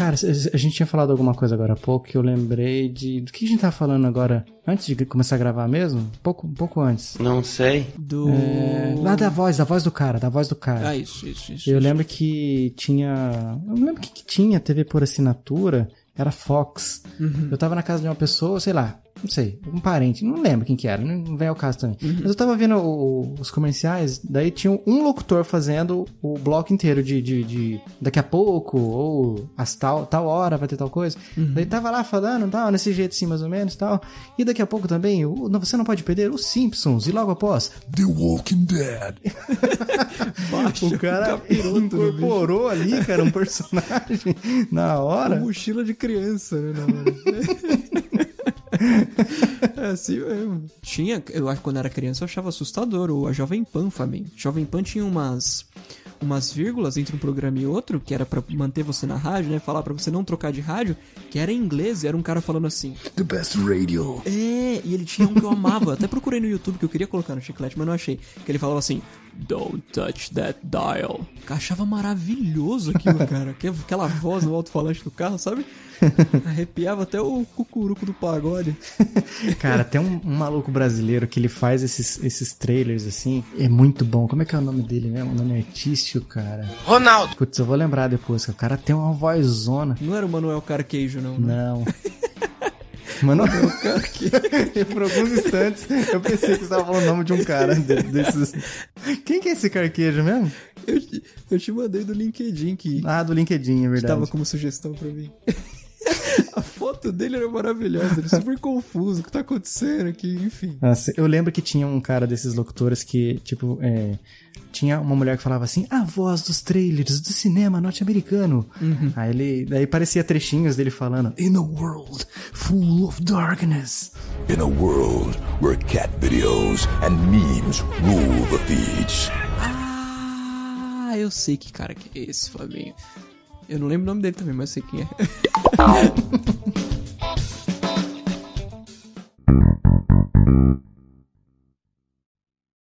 Cara, a gente tinha falado alguma coisa agora há pouco que eu lembrei de. Do que a gente tava falando agora? Antes de começar a gravar mesmo? Um pouco, um pouco antes. Não sei. Do. É, lá da voz, da voz do cara, da voz do cara. Ah, isso, isso, isso. Eu isso. lembro que tinha. Eu não lembro o que, que tinha TV por assinatura. Era Fox. Uhum. Eu tava na casa de uma pessoa, sei lá, não sei, um parente, não lembro quem que era, não vem ao caso também. Uhum. Mas eu tava vendo o- os comerciais, daí tinha um locutor fazendo o bloco inteiro de, de, de daqui a pouco, ou as tal, tal hora vai ter tal coisa. Uhum. Daí tava lá falando, tal, nesse jeito assim, mais ou menos, tal. E daqui a pouco também, o, não, você não pode perder os Simpsons, e logo após, The Walking Dead. Baixa o cara capiroto incorporou ali, cara, um personagem na hora. Mochila de criança, né? na hora. é assim mesmo. Tinha, eu acho que quando era criança eu achava assustador. O a Jovem Pan, Fabinho. Jovem Pan tinha umas umas vírgulas entre um programa e outro, que era pra manter você na rádio, né? Falar pra você não trocar de rádio, que era em inglês, e era um cara falando assim. The best radio. É, e ele tinha um que eu amava. Até procurei no YouTube que eu queria colocar no chiclete, mas não achei. Que ele falava assim: Don't touch that dial. Eu achava maravilhoso aquilo, cara. Que- Aquela voz no alto-falante do carro, sabe? Arrepiava até o cucuruco do pagode. Cara, tem um, um maluco brasileiro que ele faz esses, esses trailers assim. É muito bom. Como é que é o nome dele mesmo? O nome artístico, cara. Ronaldo. Putz, eu vou lembrar depois. que O cara tem uma vozona. Não era o Manuel Carquejo, não. né? Não. Mano, por alguns instantes eu pensei que você tava falando o nome de um cara de- desses. Quem que é esse carquejo mesmo? Eu, te- eu te mandei do LinkedIn que Ah, do LinkedIn, é verdade. estava como sugestão pra mim. A foto dele era maravilhosa, ele é super confuso, o que tá acontecendo aqui, enfim. Nossa, eu lembro que tinha um cara desses locutores que, tipo, é, tinha uma mulher que falava assim, a voz dos trailers do cinema norte-americano. Aí ele, daí parecia trechinhos dele falando, In a world full of darkness. In a world where cat videos and memes rule the feeds. Ah, eu sei que cara que é esse, Fabinho. Eu não lembro o nome dele também, mas sei quem é. ました。